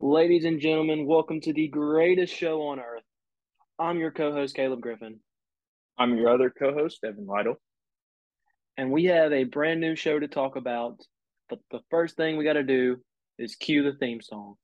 Ladies and gentlemen, welcome to the greatest show on earth. I'm your co host, Caleb Griffin, I'm your other co-host, Evan Lytle. and we have a brand new show to talk about. But the first thing we got to do is cue the theme song.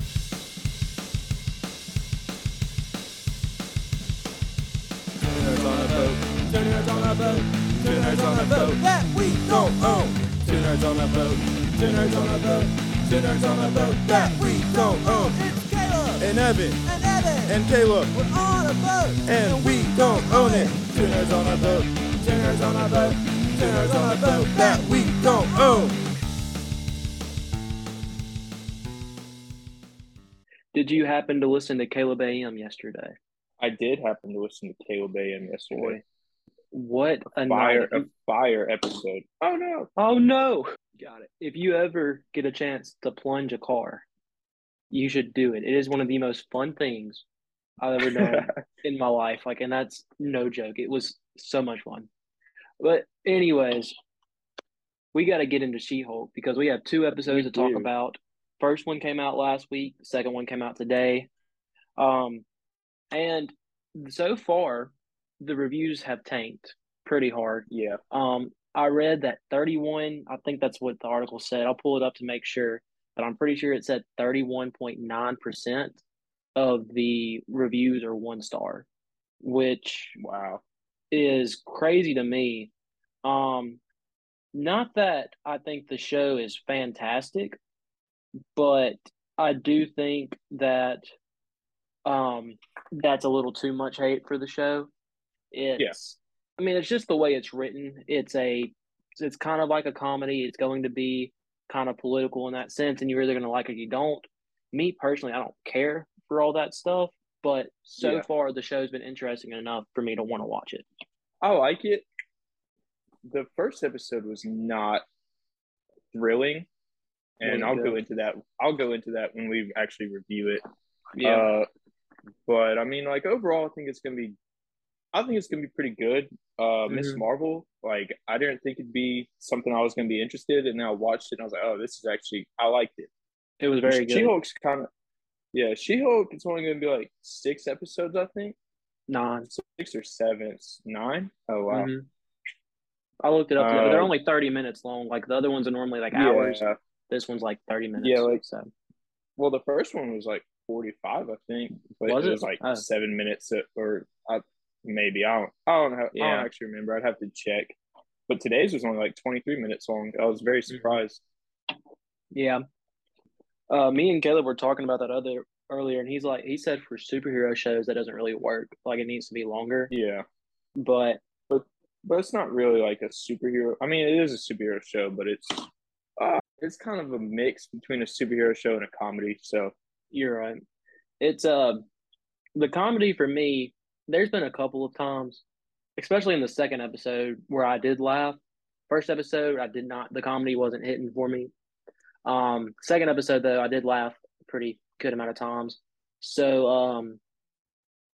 Tuners on a boat, tuners on a boat, tuners on a boat that we don't own. Tuners on a boat, tuners on a boat, tuners on a boat that we don't. It's Caleb and Evan and Evan and Caleb. We're on a boat and we don't own it. Tuners on a boat, tuners on a boat, tuners on a boat that we don't own. Did you happen to listen to Caleb AM yesterday? I did happen to listen to Caleb AM yesterday. What a Fire, night! a fire episode. Oh no! Oh no! Got it. If you ever get a chance to plunge a car, you should do it. It is one of the most fun things I've ever done in my life. Like, and that's no joke. It was so much fun. But anyways, we got to get into She-Hulk because we have two episodes We to talk do. about. First one came out last week. The second one came out today. Um, and so far, the reviews have tanked pretty hard. yeah, Um, I read that 31, I think that's what the article said. I'll pull it up to make sure, but I'm pretty sure it said 31.9% of the reviews are one star, which wow. is crazy to me. Um, not that I think the show is fantastic, but I do think that um that's a little too much hate for the show. It's I mean, it's just the way it's written. It's a it's kind of like a comedy. It's going to be kind of political in that sense, and you're either going to like it or you don't. Me personally, I don't care for all that stuff, but so Yeah. far the show's been interesting enough for me to want to watch it. I like it. The first episode was not thrilling, and I'll go into that. I'll go into that when we actually review it. Yeah, Uh, but I mean, like overall, I think it's gonna be. I think it's gonna be pretty good. Uh, Miss Mhm. Marvel, like I didn't think it'd be something I was gonna be interested, in, and then I watched it and I was like, oh, this is actually I liked it. it was very good. She. Hulk's kind of, yeah. She Hulk. It's only going to be like six episodes, I think, Nine. six or seven, nine. Oh wow. Mhm. I looked it up. but they're Uh, only thirty minutes long. Like the other ones are normally like Yeah. hours. This one's like thirty minutes. Yeah, like- so Well, the first one was like forty-five, I think, but Was it it? was like Oh. seven minutes, uh, or I, maybe I don't. I don't have. I don't actually remember. I'd have to check. But today's was only like twenty-three minutes long. I was very Mm-hmm. surprised. yeah. Uh, me and Caleb were talking about that other earlier, and he's like, he said for superhero shows that doesn't really work. Like it needs to be longer. Yeah, But but it's not really like a superhero. I mean, it is a superhero show, but it's uh, it's kind of a mix between a superhero show and a comedy. So You're right. It's uh the comedy for me, there's been a couple of times, especially in the second episode where I did laugh. First episode, I did not the comedy wasn't hitting for me. Um second episode though, I did laugh a pretty good amount of times. So um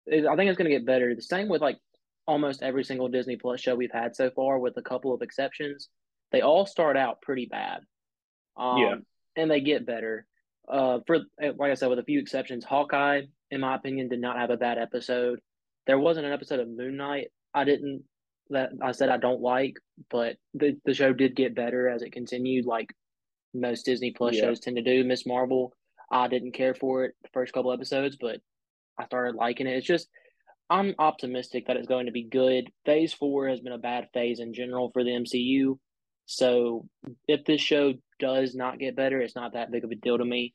it, I think it's gonna get better. The same with like almost every single Disney Plus show we've had so far, with a couple of exceptions. They all start out pretty bad. Um, Yeah. and they get better. Uh, for like I said, with a few exceptions, Hawkeye, in my opinion, did not have a bad episode. There wasn't an episode of Moon Knight I didn't that I said I don't like, but the the show did get better as it continued. Like most Disney Plus Yeah. shows tend to do. Miss Marvel, I didn't care for it the first couple episodes, but I started liking it. It's just I'm optimistic that it's going to be good. Phase four has been a bad phase in general for the MCU. So if this show does not get better, it's not that big of a deal to me.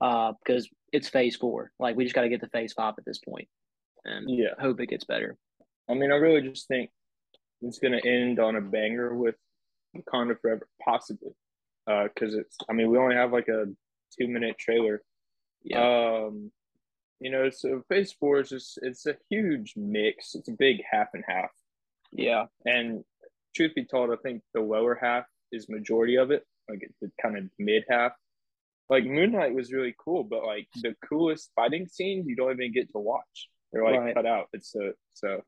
Uh, because it's phase four. Like we just got to get to phase five at this point, and yeah, hope it gets better. I mean, I really just think it's going to end on a banger with Wakanda Forever, possibly, because it's. I mean, we only have like a two-minute trailer. Yeah, Um, you know, so Phase Four is just it's a huge mix. It's a big half and half. yeah, And truth be told, I think the lower half is majority of it, like the kind of mid half. Like Moon Knight was really cool, but like the coolest fighting scenes you don't even get to watch. They're like Right. cut out. It's so so,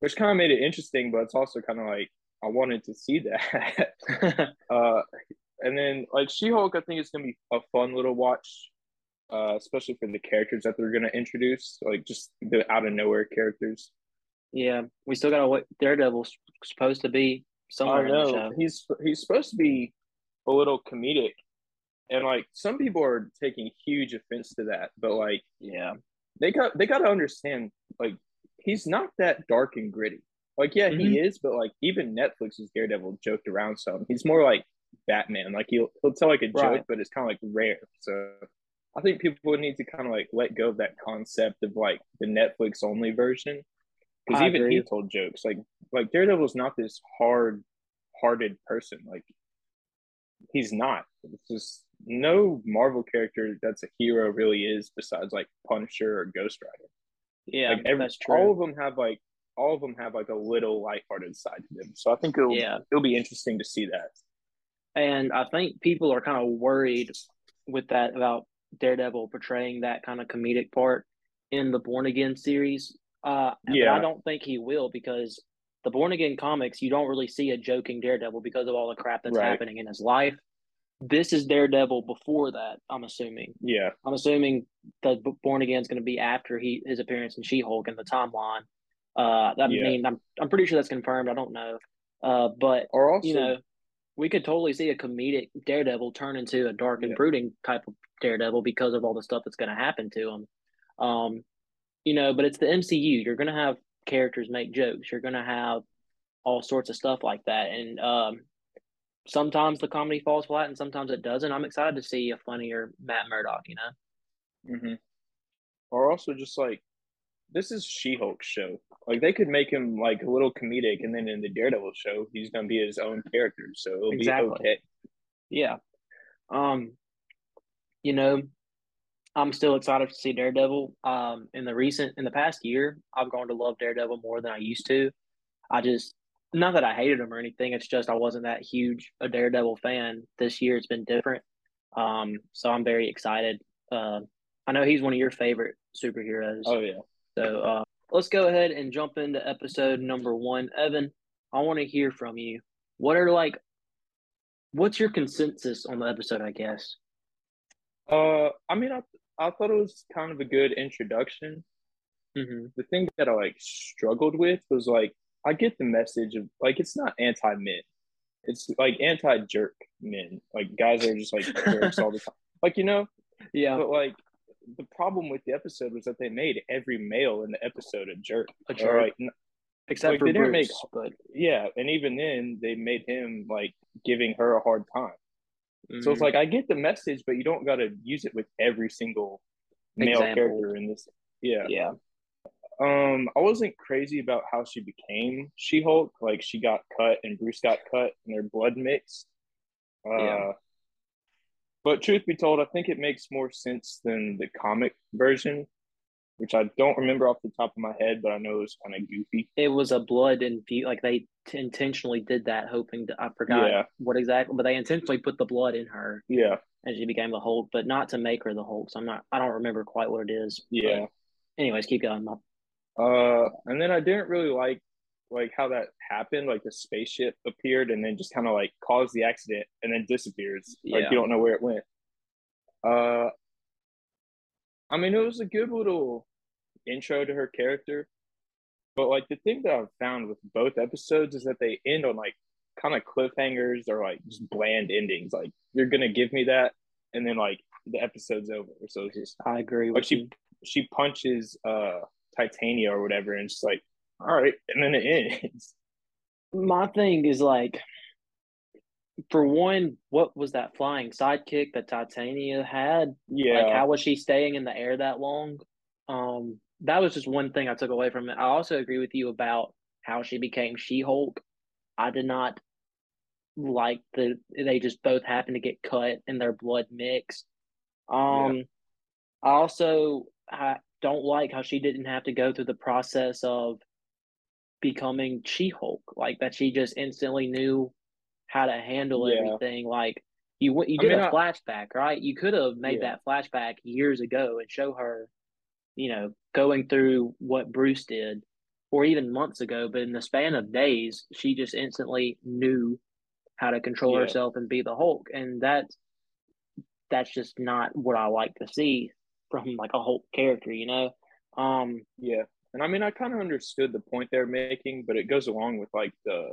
which kind of made it interesting, but it's also kind of like I wanted to see that. uh, and then like She Hulk, I think it's gonna be a fun little watch. uh, especially for the characters that they're to introduce, like just the out of nowhere characters. Yeah, we still got to what Daredevil's supposed to be somewhere I in the know show. he's he's supposed to be a little comedic, and like some people are taking huge offense to that, but like Yeah, they got they got to understand like he's not that dark and gritty. Like yeah, he mm-hmm. is, but like even Netflix's Daredevil joked around some. He's more like Batman. Like he'll he'll tell like a joke, but it's kind of like rare. So I think people would need to kind of like let go of that concept of like the Netflix only version. Because even agree. he told jokes. Like like Daredevil's not this hard hearted person. Like he's not. It's just no Marvel character that's a hero really is besides like Punisher or Ghost Rider. yeah, like every, that's true. all of them have like all of them have like a little lighthearted side to them. So I think it'll Yeah. it'll be interesting to see that. And I think people are kind of worried with that about Daredevil portraying that kind of comedic part in the Born Again series. Uh, But Yeah. I don't think he will because the Born Again comics, you don't really see a joking Daredevil because of all the crap that's Right. happening in his life. This is Daredevil before that, I'm assuming. Yeah, I'm assuming the Born Again is going to be after he his appearance in She Hulk in the timeline. Uh, I Yeah. mean, I'm I'm pretty sure that's confirmed. I don't know, uh, but or also you know, we could totally see a comedic Daredevil turn into a dark and Yeah. brooding type of Daredevil because of all the stuff that's going to happen to him. Um, you know, but it's the MCU. You're going to have characters make jokes. You're going to have all sorts of stuff like that, and um, sometimes the comedy falls flat, and sometimes it doesn't. I'm excited to see a funnier Matt Murdock. You know. hmm or also just like this is She-Hulk's show. Like they could make him like a little comedic, and then in the Daredevil show, he's gonna be his own character, so it'll Exactly. be okay. Yeah. Um, you know, I'm still excited to see Daredevil. Um, in the recent in the past year, I've grown to love Daredevil more than I used to. I just not that I hated him or anything, it's just I wasn't that huge a Daredevil fan. This year it's been different. Um, so I'm very excited. Uh, I know he's one of your favorite superheroes. Oh yeah. So uh, let's go ahead and jump into episode number one. Evan, I want to hear from you. What are like, what's your consensus on the episode? I guess. Uh, I mean, I I thought it was kind of a good introduction. Mm-hmm. the thing that I like struggled with was like I get the message of like it's not anti men, it's like anti jerk men, like guys are just like jerks all the time. Like you know, Yeah, but like the problem with the episode was that they made every male in the episode a jerk. a Or, jerk, like n- except like, for they didn't Bruce. make- but yeah, and even then they made him like giving her a hard time. So it's mhm. like I get the message, but you don't got to use it with every single male Example. character in this. Yeah. yeah, Um, I wasn't crazy about how she became She Hulk. Like she got cut and Bruce got cut and their blood mixed. Uh, Yeah. But truth be told, I think it makes more sense than the comic version, which I don't remember off the top of my head, but I know it was kind of goofy. it was a blood infuse. Like they t- intentionally did that, hoping to. I forgot Yeah. what exactly, but they intentionally put the blood in her Yeah, and she became the Hulk, but not to make her the Hulk. So I'm not. I don't remember quite what it is. yeah. anyways, keep going. Uh, and then I didn't really like like how that happened. Like the spaceship appeared and then just kind of like caused the accident and then disappears. Like Yeah. you don't know where it went. Uh, I mean, it was a good little intro to her character, but like the thing that I've found with both episodes is that they end on like kind of cliffhangers or like just bland endings. Like you're gonna give me that, and then like the episode's over. So it's just I agree like she you. she punches uh Titania or whatever, and it's like, all right, and then it ends. My thing is like, for one, what was that flying sidekick that Titania had? Yeah, Like, how was she staying in the air that long? Um, that was just one thing I took away from it. I also agree with you about how she became She Hulk. I did not like the they just both happened to get cut and their blood mixed. Um, I also I don't like how she didn't have to go through the process of becoming She Hulk, like that she just instantly knew how to handle Yeah. everything. Like you you I did mean, a I- flashback, right? You could have made Yeah. that flashback years ago and show her, you know, going through what Bruce did, or even months ago. But in the span of days, she just instantly knew how to control Yeah. herself and be the Hulk, and that's that's just not what I like to see. From like a whole character, you know. Um, Yeah. And I mean, I kind of understood the point they're making, but it goes along with like the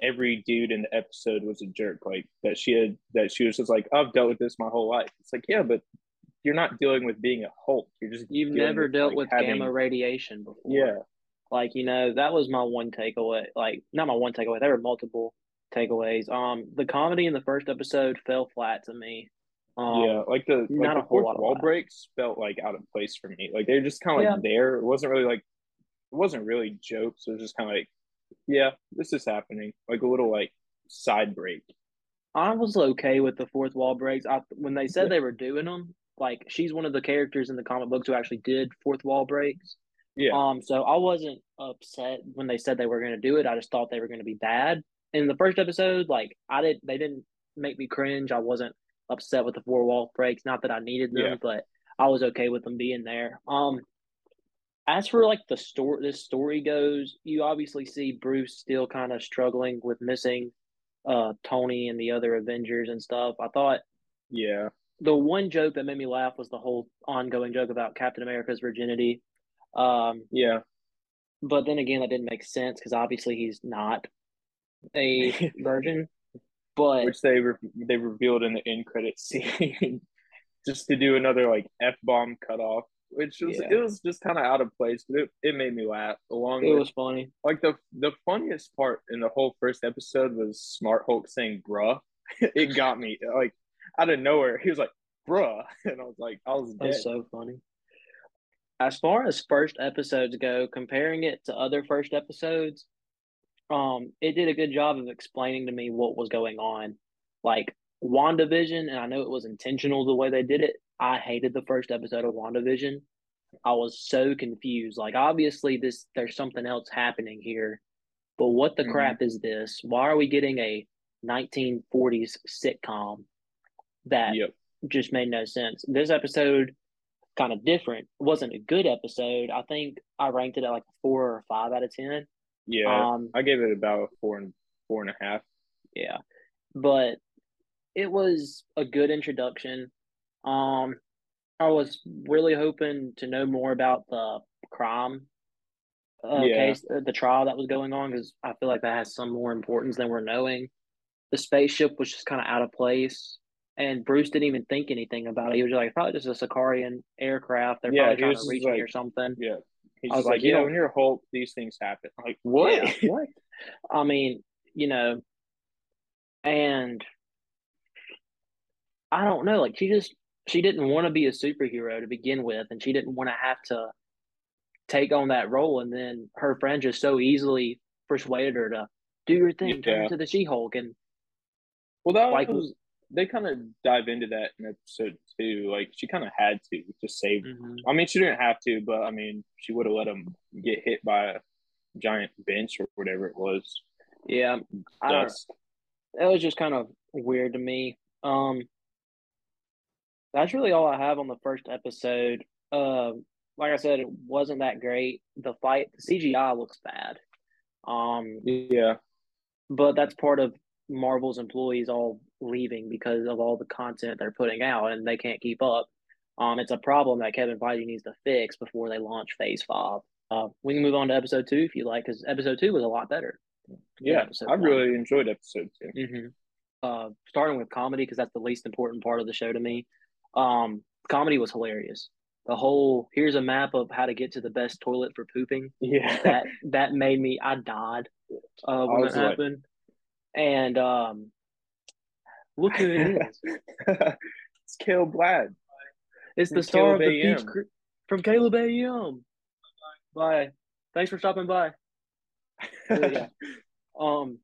every dude in the episode was a jerk. Like that she had, that she was just like, I've dealt with this my whole life. It's like, yeah, but you're not dealing with being a Hulk. You're just, you've never dealt like, with having- gamma radiation before. Yeah. Like, you know, that was my one takeaway. Like, not my one takeaway. There were multiple takeaways. Um, the comedy in the first episode fell flat to me. Um, yeah. Like the, not like a fourth wall breaks felt like out of place for me. Like they're just kind of like Yeah. there. It wasn't really like, it wasn't really jokes. It was just kind of like, yeah, this is happening. Like a little like side break. I was okay with the fourth wall breaks. I when they said Yeah. they were doing them, like she's one of the characters in the comic books who actually did fourth wall breaks. Yeah. Um, so I wasn't upset when they said they were going to do it. I just thought they were going to be bad. In the first episode, like I did, they didn't make me cringe. I wasn't upset with the four wall breaks. Not that I needed them, Yeah. but I was okay with them being there. Um, as for like the story, this story goes, you obviously see Bruce still kind of struggling with missing uh Tony and the other Avengers and stuff. I thought yeah. the one joke that made me laugh was the whole ongoing joke about Captain America's virginity. Um, Yeah. but then again, that didn't make sense because obviously he's not a virgin. But which they re- they revealed in the end credit scene, just to do another like f bomb cutoff, which was Yeah. it was just kind of out of place, but it, it made me laugh. Along it with was funny. like the the funniest part in the whole first episode was Smart Hulk saying "bruh." it got me like out of nowhere. He was like "bruh," and I was like, I was dead. That's so funny. As far as first episodes go, comparing it to other first episodes, um, it did a good job of explaining to me what was going on. Like WandaVision, and I know it was intentional the way they did it. I hated the first episode of WandaVision. I was so confused. Like obviously this there's something else happening here. But what the Mhm. crap is this? Why are we getting a 1940s sitcom that Yep. just made no sense. This episode kind of different. It wasn't a good episode. I think I ranked it at like four or five out of ten. Yeah. Um, I gave it about a four and four and a half. yeah, but it was a good introduction. Um, I was really hoping to know more about the crime uh, Yeah. case, uh, the trial that was going on, because I feel like that has some more importance than we're knowing. The spaceship was just kind of out of place, and Bruce didn't even think anything about it. He was just like, probably just a Sakaaran aircraft. They're Yeah, probably trying to reach me or something. Yeah. He's I was like, like, you yeah, don't- when you're a Hulk, these things happen. I'm like, what? Yeah. what? I mean, you know, and I don't know. Like she just she didn't want to be a superhero to begin with, and she didn't want to have to take on that role. And then her friend just so easily persuaded her to do your thing, turn Yeah. into the She Hulk, and Well, that Like- was they kind of dive into that in episode two. Like she kind of had to to save. I mean, she didn't have to, but I mean, she would have let him get hit by a giant bench or whatever it was. yeah, I don't, that was just kind of weird to me. Um, that's really all I have on the first episode. Uh, like I said, it wasn't that great. The fight, the CGI looks bad. Um, Yeah, but that's part of Marvel's employees all leaving because of all the content they're putting out, and they can't keep up. Um, it's a problem that Kevin Feige needs to fix before they launch Phase Five. Uh, we can move on to Episode Two if you like, because Episode Two was a lot better. yeah. I one. really enjoyed episode 2 Mm-hmm. Uh, starting with comedy because that's the least important part of the show to me. Um, comedy was hilarious. The whole here's a map of how to get to the best toilet for pooping. Yeah, That that made me I died uh, when that like- happened. And um, look who it is. it's Caleb Glad. It's the star of Caleb the Peach. Cre- from Caleb AM. Bye. Thanks for stopping by. yeah. Um,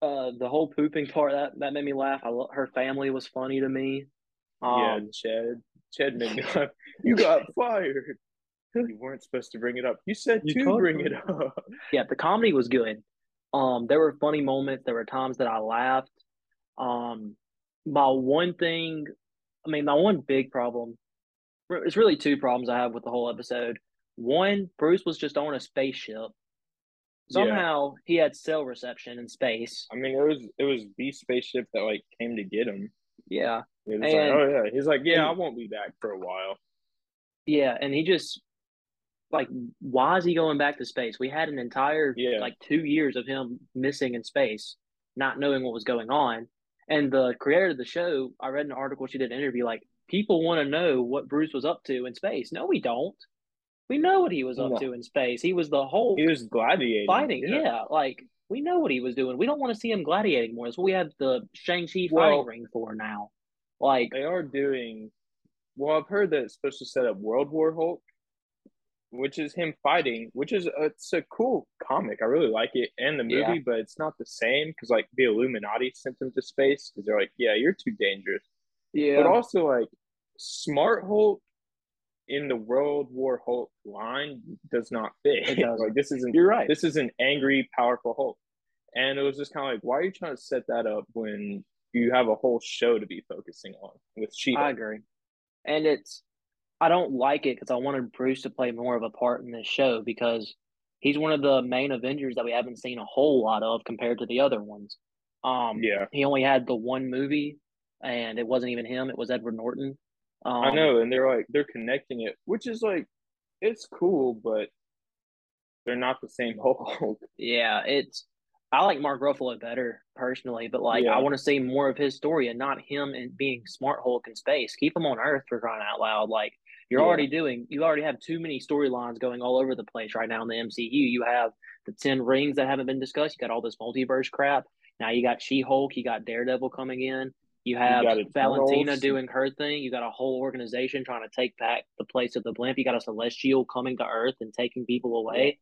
uh, the whole pooping part that that made me laugh. I lo- her family was funny to me. yeah, Um, Chad. Chad made me laugh. You got fired. You weren't supposed to bring it up. You said You to bring it up. yeah, the comedy was good. Um, there were funny moments. There were times that I laughed. Um, my one thing, I mean, my one big problem. It's really two problems I have with the whole episode. One, Bruce was just on a spaceship. Yeah. Somehow he had cell reception in space. I mean, it was it was the spaceship that like came to get him. Yeah, It was And- like, oh yeah, he's like, yeah, and- I won't be back for a while. Yeah, and he just like why is he going back to space? We had an entire Yeah. like two years of him missing in space, not knowing what was going on. And the creator of the show, I read an article she did an interview, like people want to know what Bruce was up to in space. No, we don't. We know what he was up No. to in space. He was the whole He was gladiating. fighting. Yeah. like we know what he was doing. We don't want to see him gladiating more. That's what we have the Shang Chi Well- fighting ring for now. Like They are doing. Well, I've heard that it's supposed to set up World War Hulk, which is him fighting, which is uh, it's a cool comic. I really like it and the movie, Yeah. but it's not the same because like the Illuminati sent him to space because they're like, yeah, you're too dangerous. yeah, But also like Smart Hulk in the World War Hulk line does not fit. Like this isn't you're right. this is an angry, powerful Hulk. And it was just kind of like, why are you trying to set that up when you have a whole show to be focusing on with She I agree. And it's I don't like it because I wanted Bruce to play more of a part in this show because he's one of the main Avengers that we haven't seen a whole lot of compared to the other ones. Um, Yeah, he only had the one movie, and it wasn't even him; it was Edward Norton. Um, I know. And they're like, they're connecting it, which is like, it's cool, but they're not the same Hulk. Yeah, it's. I like Mark Ruffalo better personally, but like Yeah. I want to see more of his story and not him and being Smart Hulk in space. Keep him on Earth for crying out loud! Like you're Yeah. already doing, you already have too many storylines going all over the place right now in the MCU. You have the Ten Rings that haven't been discussed. You got all this multiverse crap. Now you got She Hulk. You got Daredevil coming in. You have got Valentina doing her thing. You got a whole organization trying to take back the place of the blimp. You got a Celestial coming to Earth and taking people away.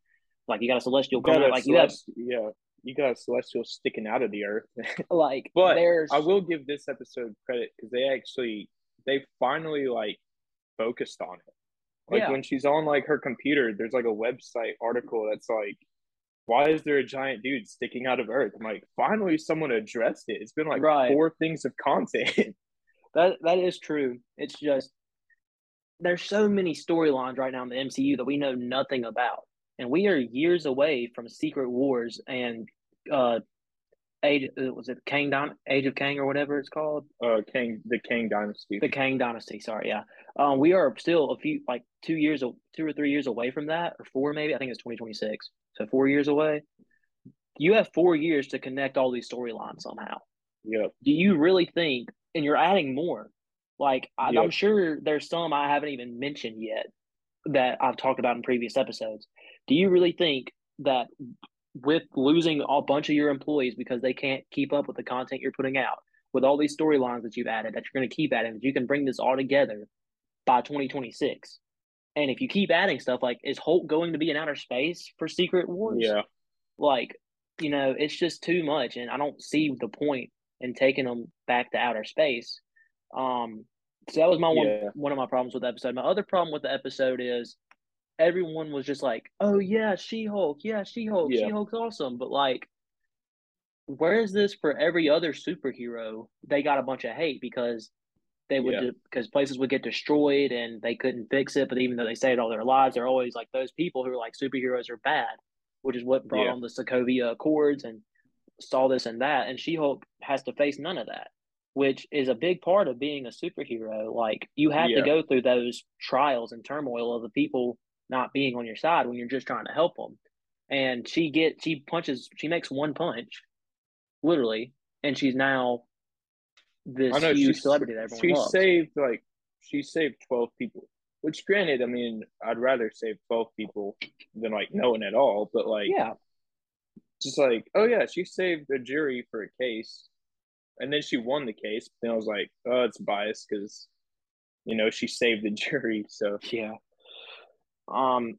Like you got a Celestial You coming. Like you have yeah, you got a celestial sticking out of the earth. like But there's I will give this episode credit because they actually they finally like focused on it. Like Yeah. when she's on like her computer, there's like a website article that's like, "Why is there a giant dude sticking out of Earth?" I'm like, finally someone addressed it. It's been like Right. four things of content. that that is true. It's just there's so many storylines right now in the MCU that we know nothing about, and we are years away from Secret Wars and uh, Age uh, was it Kang Don Age of Kang or whatever it's called, uh, Kang, the Kang Dynasty. the Kang Dynasty. Sorry, yeah. Um, we are still a few like two years, two or three years away from that, or four maybe. I think it's 2026, so four years away. You have four years to connect all these storylines somehow. Yep. do you really think and you're adding more like I, Yep. i'm sure there's some i haven't even mentioned yet that i've talked about in previous episodes do you really think that with losing a bunch of your employees because they can't keep up with the content you're putting out with all these storylines that you've added that you're going to keep adding that you can bring this all together by 2026 and if you keep adding stuff like is hulk going to be in outer space for secret wars Yeah. like you know it's just too much and i don't see the point in taking them back to outer space um so that was my one Yeah. one of my problems with the episode my other problem with the episode is everyone was just like oh yeah she-hulk yeah she-hulk Yeah. she-hulk's awesome but like where is this for every other superhero they got a bunch of hate because they would Yeah. because places would get destroyed and they couldn't fix it but even though they it all their lives they're always like those people who are like superheroes are bad which is what brought Yeah. on the Sokovia Accords and saw this and that. And She Hulk has to face none of that, which is a big part of being a superhero. Like you have Yeah. to go through those trials and turmoil of the people not being on your side when you're just trying to help them. And she get she punches she makes one punch, literally, and she's now this know huge celebrity that everyone she loves. saved like she saved 12 people which granted i mean i'd rather save 12 people than like no one at all but like yeah, just like oh yeah she saved a jury for a case and then she won the case then i was like oh it's biased because you know she saved the jury so Yeah. Um,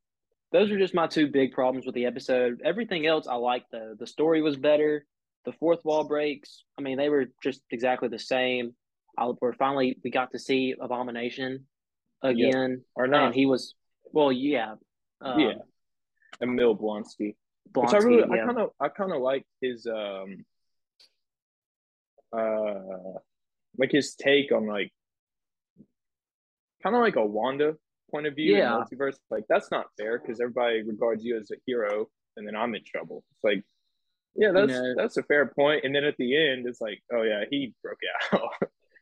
those are just my two big problems with the episode. Everything else I liked though. The story was better. The fourth wall breaks. I mean, they were just exactly the same. I, we're finally we got to see Abomination again, or not and he was well, yeah, um, yeah emil blonsky Blonsky, which i really i kind of i kind of like his um uh like his take on like kind of like a wanda point of view in multiverse like that's not fair because everybody regards you as a hero and then i'm in trouble it's like yeah that's know- that's a fair point and then at the end it's like oh yeah he broke out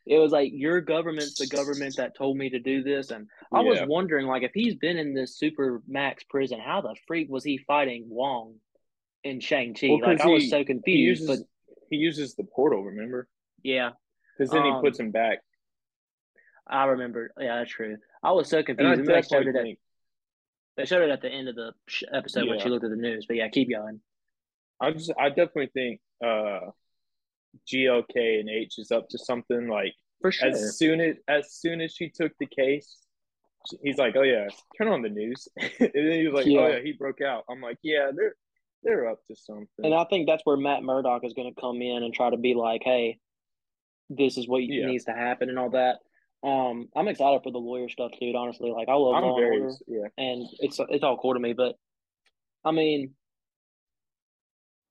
it was like your government's the government that told me to do this, and I was wondering like if he's been in this super max prison, how the freak was he fighting Wong in Shang Chi? Well, like I was he- so He confused, uses but he uses the portal, remember? yeah, Because then Um, he puts him back. I remember. Yeah, that's true. I was so confused. And they showed it. At, they showed it at the end of the episode when she looked at the news. But yeah, keep going. I just I definitely think uh GLK and H is up to something like For sure. as soon as as soon as she took the case, he's like, "Oh yeah, turn on the news," and then he was like, "Oh Yeah. yeah, he broke out." I'm like, "Yeah, they're they're up to something." And I think that's where Matt Murdock is going to come in and try to be like, "Hey, this is what Yeah. needs to happen," and all that. Um, I'm excited for the lawyer stuff, dude. Honestly, like I love I'm Law and very Order, yeah. and it's it's all cool to me. But I mean,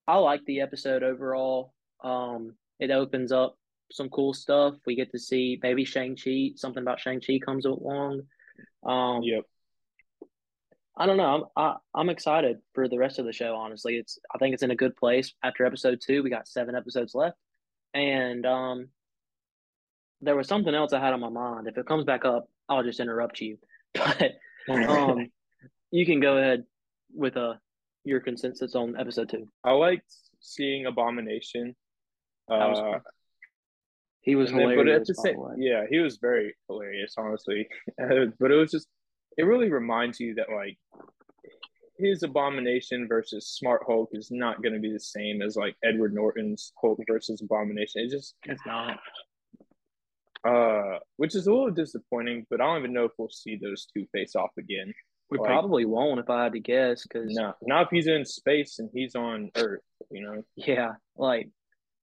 I like the episode overall. Um, it opens up some cool stuff. We get to see maybe Shang Chi. Something about Shang Chi comes along. Um, Yep. I don't know. I'm I, I'm excited for the rest of the show. Honestly, it's I think it's in a good place. After episode two, we got seven episodes left, and um, there was something else I had on my mind. If it comes back up, I'll just interrupt you. But um, you can go ahead with uh your consensus on episode two. I liked seeing Abomination. That was Uh. He was and then- hilarious. but at the same, yeah, he was very hilarious, honestly. but it was just, it really reminds you that like his Abomination versus Smart Hulk is not going to be the same as like Edward Norton's Hulk versus Abomination. It just, It's not. Uh, which is a little disappointing. But I don't even know if we'll see those two face off again. We Like- probably won't if I had to guess. Because No, not if he's in space and he's on Earth. You know? yeah, like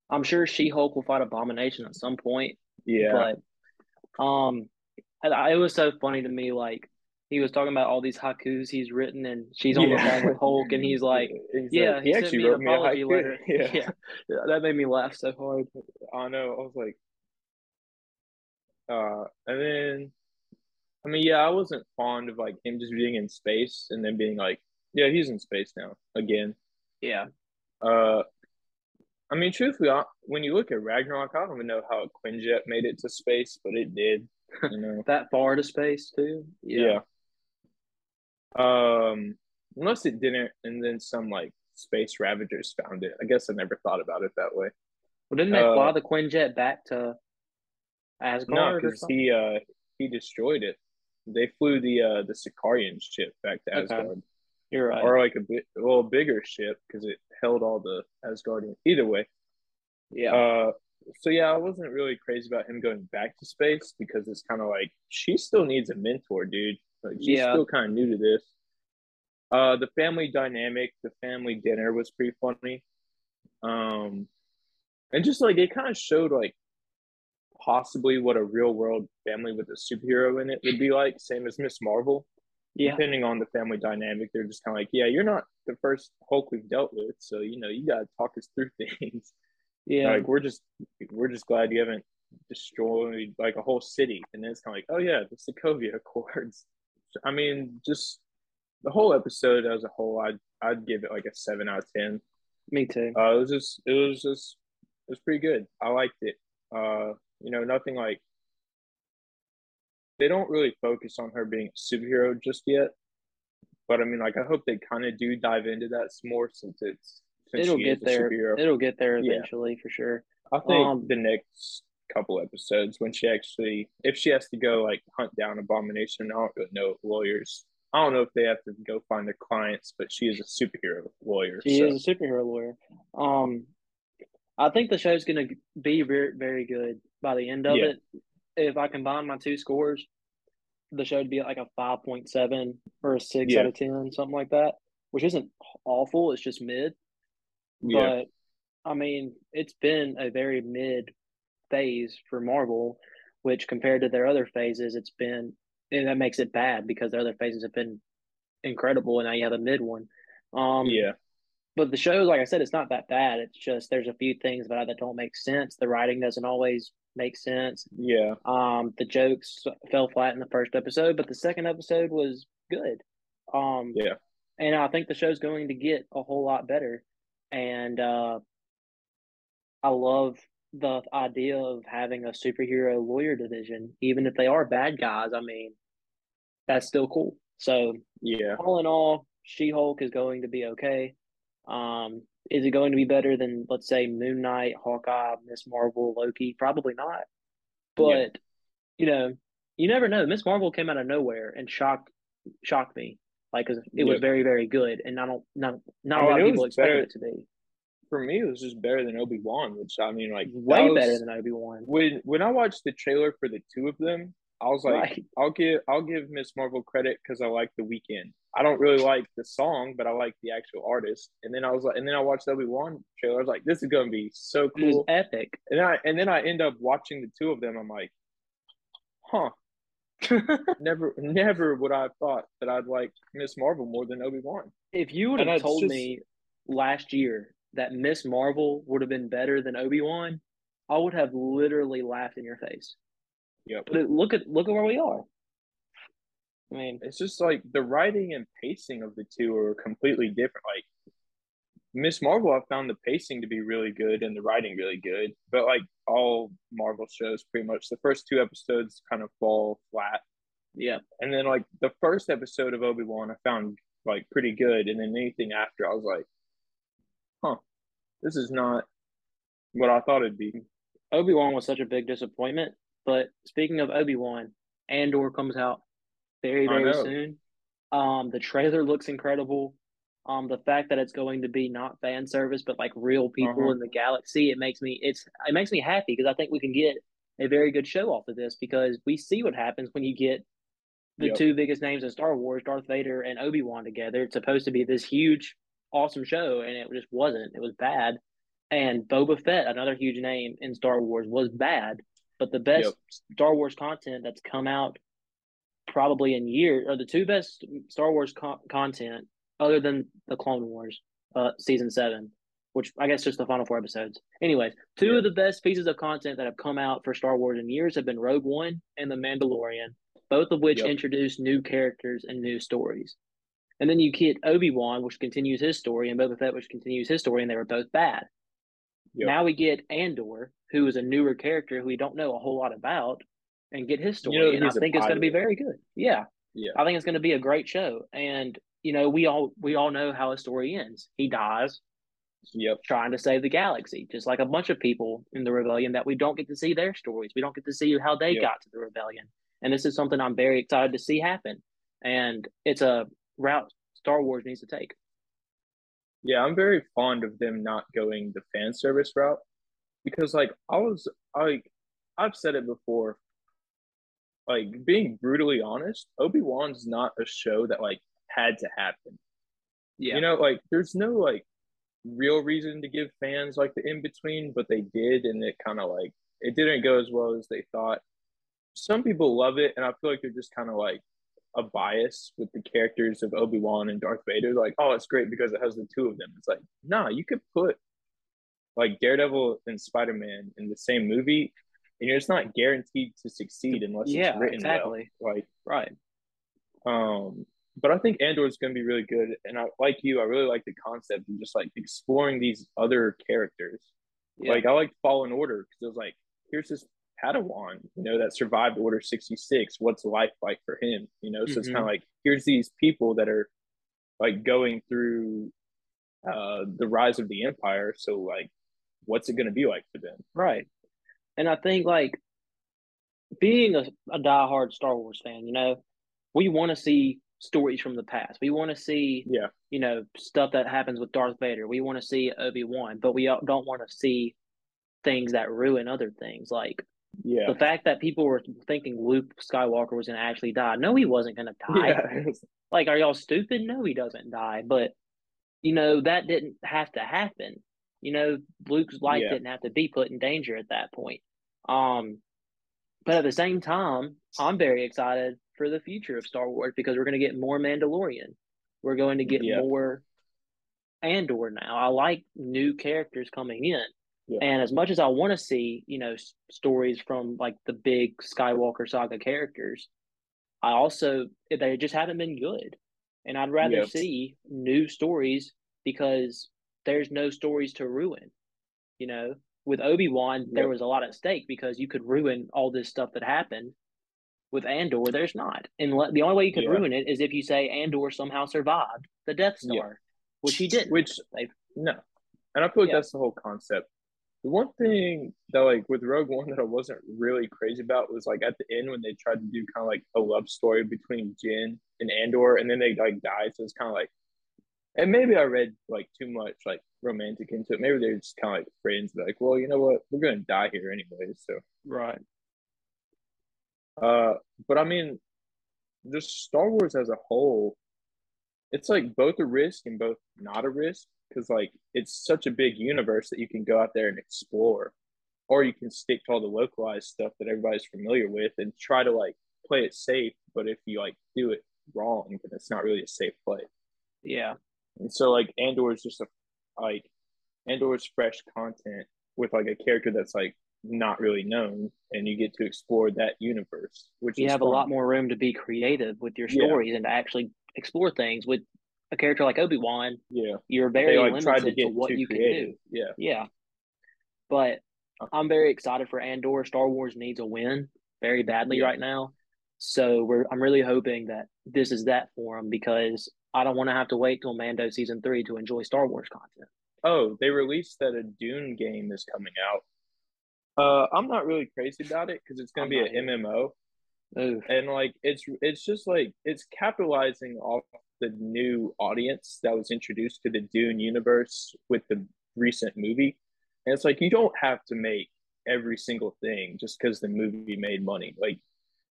I'm sure She Hulk will fight Abomination at some point. Yeah, But um, it was so funny to me. Like he was talking about all these haikus he's written, and she's on the Yeah. phone with Hulk, and he's like, He's "Yeah, like, he, sent me an apology haiku." letter." Yeah. yeah, that made me laugh so hard. I know. I was like, uh, and then, I mean, yeah, I wasn't fond of like him just being in space and then being like, yeah, he's in space now again. Yeah, Uh, I mean, truthfully, I, when you look at Ragnarok, I don't even know how a Quinjet made it to space, but it did. You know, that far to space too. yeah. Um, unless it didn't, and then some like space ravagers found it. I guess I never thought about it that way. Well, didn't they Uh, fly the Quinjet back to Asgard or because he uh he destroyed it. They flew the uh the Sakaaran ship back to Okay. Asgard, You're right. or like a bit a little bigger ship because it held all the Asgardian. Either way, yeah, uh, so yeah, I wasn't really crazy about him going back to space because it's kind of like she still needs a mentor, dude. Like she's Yeah. still kind of new to this. Uh, the family dynamic, the family dinner was pretty funny. Um, and just like it kind of showed like possibly what a real world family with a superhero in it would be like, same as Miss Marvel. yeah, Depending on the family dynamic, they're just kind of like, yeah, you're not the first Hulk we've dealt with, so you know you gotta talk us through things. yeah. Like we're just we're just glad you haven't destroyed like a whole city. And then it's kind of like, oh yeah, the Sokovia Accords. I mean, just the whole episode as a whole, I'd I'd give it like a seven out of ten. Me too. Uh, it was just it was just it was pretty good. I liked it. Uh, you know, nothing like they don't really focus on her being a superhero just yet. But I mean, like I hope they kind of do dive into that more since it's since It'll get there. superhero. It'll get there Yeah. eventually for sure. I think Um, the next couple episodes when she actually, if she has to go like hunt down Abomination, I don't really know lawyers. I don't know if they have to go find their clients, but she is a superhero lawyer. She so. is a superhero lawyer. Um, I think the show's going to be very, very good by the end of Yeah. it. If I combine my two scores, the show would be like a five point seven or a six Yeah. out of ten, something like that, which isn't awful. It's just mid. Yeah. But I mean, it's been a very mid phase for Marvel, which compared to their other phases, it's been, and that makes it bad because their other phases have been incredible, and now you have a mid one. Um, yeah, but the show, like I said, it's not that bad. It's just there's a few things about it that don't make sense. The writing doesn't always make sense. yeah, Um, the jokes fell flat in the first episode, but the second episode was good. Um, yeah. and I think the show's going to get a whole lot better. And uh, I love the idea of having a superhero lawyer division, even if they are bad guys. I mean, that's still cool. So Yeah. all in all, She Hulk is going to be okay. Um, is it going to be better than let's say Moon Knight, Hawkeye, Miss Marvel, Loki? Probably not. But you know, you never know. Miss Marvel came out of nowhere and shocked shocked me. Like 'cause it was very very good, and I don't not not I a mean, lot of people expected better- it to be. For me, it was just better than Obi Wan, which I mean, like Way was- better than Obi Wan. when when I watched the trailer for the two of them. I was like, Right. I'll give I'll give Miss Marvel credit because I like the Weeknd. I don't really like the song, but I like the actual artist. And then I was like, and then I watched Obi Wan trailer. I was like, this is gonna be so cool. epic. And then I and then I end up watching the two of them. I'm like, huh. Never never would I have thought that I'd like Miss Marvel more than Obi Wan. If you would have told just- me last year that Miss Marvel would have been better than Obi Wan, I would have literally laughed in your face. Yep. But look at look at where we are. I mean, It's just like the writing and pacing of the two are completely different. Like Miss Marvel, I found the pacing to be really good and the writing really good. But like all Marvel shows, pretty much the first two episodes kind of fall flat. yeah, And then like the first episode of Obi Wan, I found like pretty good. And then anything after, I was like, huh, this is not what I thought it'd be. Obi Wan was such a big disappointment. But speaking of Obi Wan, Andor comes out very very soon. Um, the trailer looks incredible. Um, the fact that it's going to be not fan service but like real people Uh-huh. in the galaxy, it makes me it's it makes me happy because I think we can get a very good show off of this because we see what happens when you get the Yep. two biggest names in Star Wars, Darth Vader and Obi Wan together. It's supposed to be this huge, awesome show, and it just wasn't. It was bad. And Boba Fett, another huge name in Star Wars, was bad. But the best Yep. Star Wars content that's come out probably in years, are the two best Star Wars co- content other than the Clone Wars, uh, season seven, which I guess just the final four episodes. Anyways, two Yeah. of the best pieces of content that have come out for Star Wars in years have been Rogue One and The Mandalorian, both of which Yep. introduce new characters and new stories. And then you get Obi Wan, which continues his story, and Boba Fett, which continues his story, and they were both bad. Yep. Now we get Andor, who is a newer character who we don't know a whole lot about, and get his story. You know and I think it's going to be very good. Yeah, Yeah. I think it's going to be a great show. And you know, we all we all know how his story ends. He dies Yep. trying to save the galaxy, just like a bunch of people in the rebellion that we don't get to see their stories. We don't get to see how they Yep. got to the rebellion. And this is something I'm very excited to see happen. And it's a route Star Wars needs to take. Yeah, I'm very fond of them not going the fan service route because like I was like I've said it before. Like being brutally honest, Obi-Wan's not a show that like had to happen. Yeah. You know, like there's no like real reason to give fans like the in between, but they did and it kind of like it didn't go as well as they thought. Some people love it and I feel like they're just kind of like a bias with the characters of Obi-Wan and Darth Vader. Like, oh, it's great because it has the two of them. It's like, nah, you could put like Daredevil and Spider-Man in the same movie, and you're just not guaranteed to succeed unless Yeah, it's written exactly. well. Like, right. um, but I think Andor is going to be really good, and I like you. I really like the concept of just like exploring these other characters. Yeah. Like I liked Fallen Order because it was like, here's this Padawan, you know, that survived Order 66. What's life like for him? You know, so it's Mhm. kind of like here's these people that are like going through uh the rise of the empire. So like, what's it going to be like for them? Right. And I think like being a, a diehard Star Wars fan, you know, we want to see stories from the past. We want to see, Yeah, you know, stuff that happens with Darth Vader. We want to see Obi Wan, but we don't want to see things that ruin other things. Like yeah, the fact that people were thinking Luke Skywalker was going to actually die. No, he wasn't going to die. yeah. Like, are y'all stupid? No, he doesn't die. But you know that didn't have to happen. You know, Luke's life Yeah. didn't have to be put in danger at that point. Um, but at the same time, I'm very excited for the future of Star Wars because we're going to get more Mandalorian. We're going to get Yeah. more Andor now. I like new characters coming in. Yeah. And as much as I want to see, you know, s- stories from like the big Skywalker saga characters, I also they just haven't been good. And I'd rather Yeah. see new stories because there's no stories to ruin. You know, with Obi Wan, there was a lot at stake because you could ruin all this stuff that happened. With Andor, there's not, and le- the only way you could ruin it is if you say Andor somehow survived the Death. Star, which he didn't. Which They- no, and I feel like that's the whole concept. The one thing that like with Rogue One that I wasn't really crazy about was like at the end when they tried to do kind of like a love story between Jyn and Andor, and then they like died. So it's kind of like, and maybe I read like too much like romantic into it. Maybe they're just kind of like friends, like, well, you know what, we're gonna die here anyway. So, right. uh, but I mean, just Star Wars as a whole, it's like both a risk and both not a risk because like it's such a big universe that you can go out there and explore, or you can stick to all the localized stuff that everybody's familiar with and try to like play it safe. But if you like do it wrong, then it's not really a safe play. Yeah. And so like Andor is just a like Andor is fresh content with like a character that's like not really known, and you get to explore that universe, which You have a lot more room to be creative with your Yeah. stories and to actually explore things. With a character like Obi Wan, Yeah, you're very they like limited tried to to, get what you can do. Yeah, Yeah. But Uh. I'm very excited for Andor. Star Wars needs a win very badly Yeah. right now. So we're I'm really hoping that this is that for them because I don't want to have to wait till Mando season three to enjoy Star Wars content. Oh, they released that a Dune game is coming out. Uh, I'm not really crazy about it because it's gonna be an MMO, Ooh. and like it's it's just like it's capitalizing off the new audience that was introduced to the Dune universe with the recent movie, and it's like you don't have to make every single thing just because the movie made money. Like,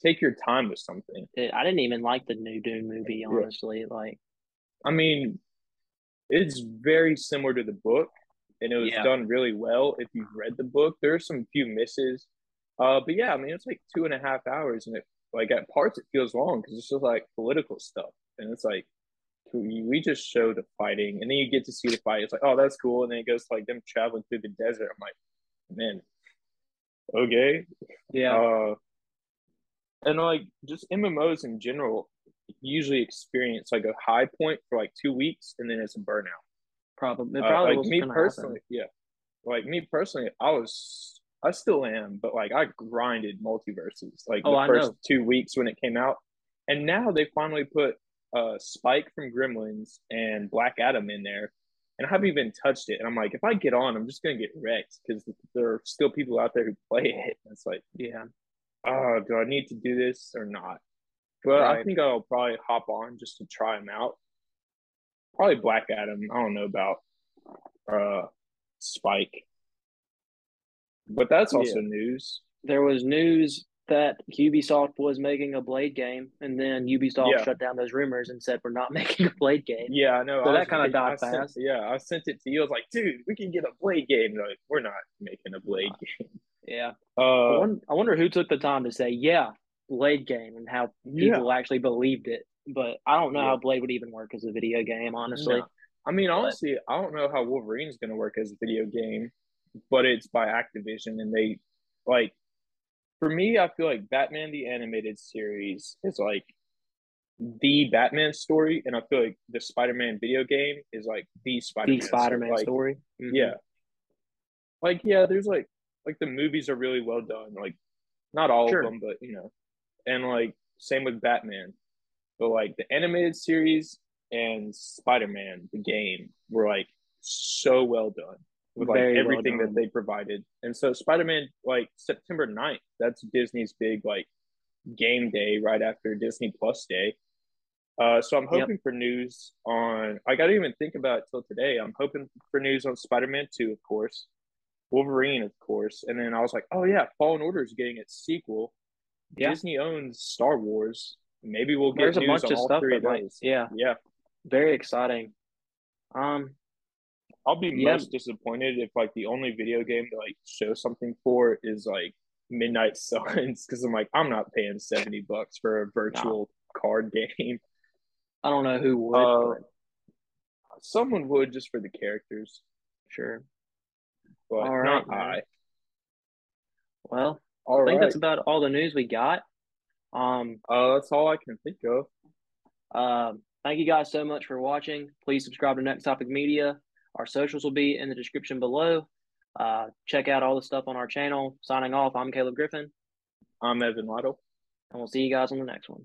take your time with something. It- I didn't even like the new Dune movie, honestly. Like I mean, it's very similar to the book, and it was Yeah. done really well. If you've read the book, there are some few misses, uh, but yeah, I mean, it's like two and a half hours, and it like at parts it feels long because it's just like political stuff, and it's like we just show the fighting, and then you get to see the fight. It's like, oh, that's cool, and then it goes to like them traveling through the desert. I'm like, man, okay, yeah. uh, and like just MMOs in general usually experience like a high point for like two weeks and then it's a burnout. probably it Uh, like me personally, yeah. Like me personally, I was I still am, but like I grinded MultiVersus like Oh, the I first know. two weeks when it came out. And now they finally put uh Spike from Gremlins and Black Adam in there. And I haven't even touched it. And I'm like, if I get on, I'm just gonna get wrecked because there are still people out there who play it. And it's like. Yeah. oh, do I need to do this or not? But I think I'll probably hop on just to try them out. Probably Black Adam. I don't know about uh Spike. But that's also news. There was news that Ubisoft was making a Blade game, and then Ubisoft Yeah. shut down those rumors and said we're not making a Blade game. Yeah, I know. So I that kinda like- died I sent- yeah, I sent it to you. I was like, dude, we can get a Blade game. Like, we're not making a Blade game. Yeah. I, Uh, wonder, I wonder who took the time to say, yeah, Blade game, and how yeah. people actually believed it. But I don't know Yeah. how Blade would even work as a video game, honestly. No. I mean, honestly, I don't know how Wolverine's going to work as a video game, but it's by Activision, and they like. For me, I feel like Batman the animated series is like the Batman story, and I feel like the Spider-Man video game is like the Spider-Man. The Spider-Man like, story. Mhm. Yeah. Like yeah, there's like like the movies are really well done. Like not all Sure. of them, but you know. And like same with Batman. But like the animated series and Spider-Man the game were like so well done with like Very well everything done. that they provided. And so Spider-Man like September 9th, that's Disney's big like game day right after Disney Plus Day. Uh, so I'm Yep. hoping for news on. I got to even think about it till today. I'm hoping for news on Spider-Man Two, of course, Wolverine, of course, and then I was like, oh yeah, Fallen Order is getting its sequel. Yeah. Disney owns Star Wars. Maybe we'll get There's a news bunch on of all stuff three that of might, those. yeah, Yeah, very exciting. Um, I'll be Yeah. most disappointed if like the only video game to like show something for is like Midnight Suns because I'm like I'm not paying seventy bucks for a virtual card game. I don't know who would, Uh, Someone would just for the characters, sure. but All right, not. I. Well, All I think right. that's about all the news we got. Um, Uh, that's all I can think of. Um, thank you guys so much for watching. Please subscribe to Next Topic Media. Our socials will be in the description below. Uh, check out all the stuff on our channel. Signing off, I'm Caleb Griffin, I'm Evan Waddle. and we'll see you guys on the next one.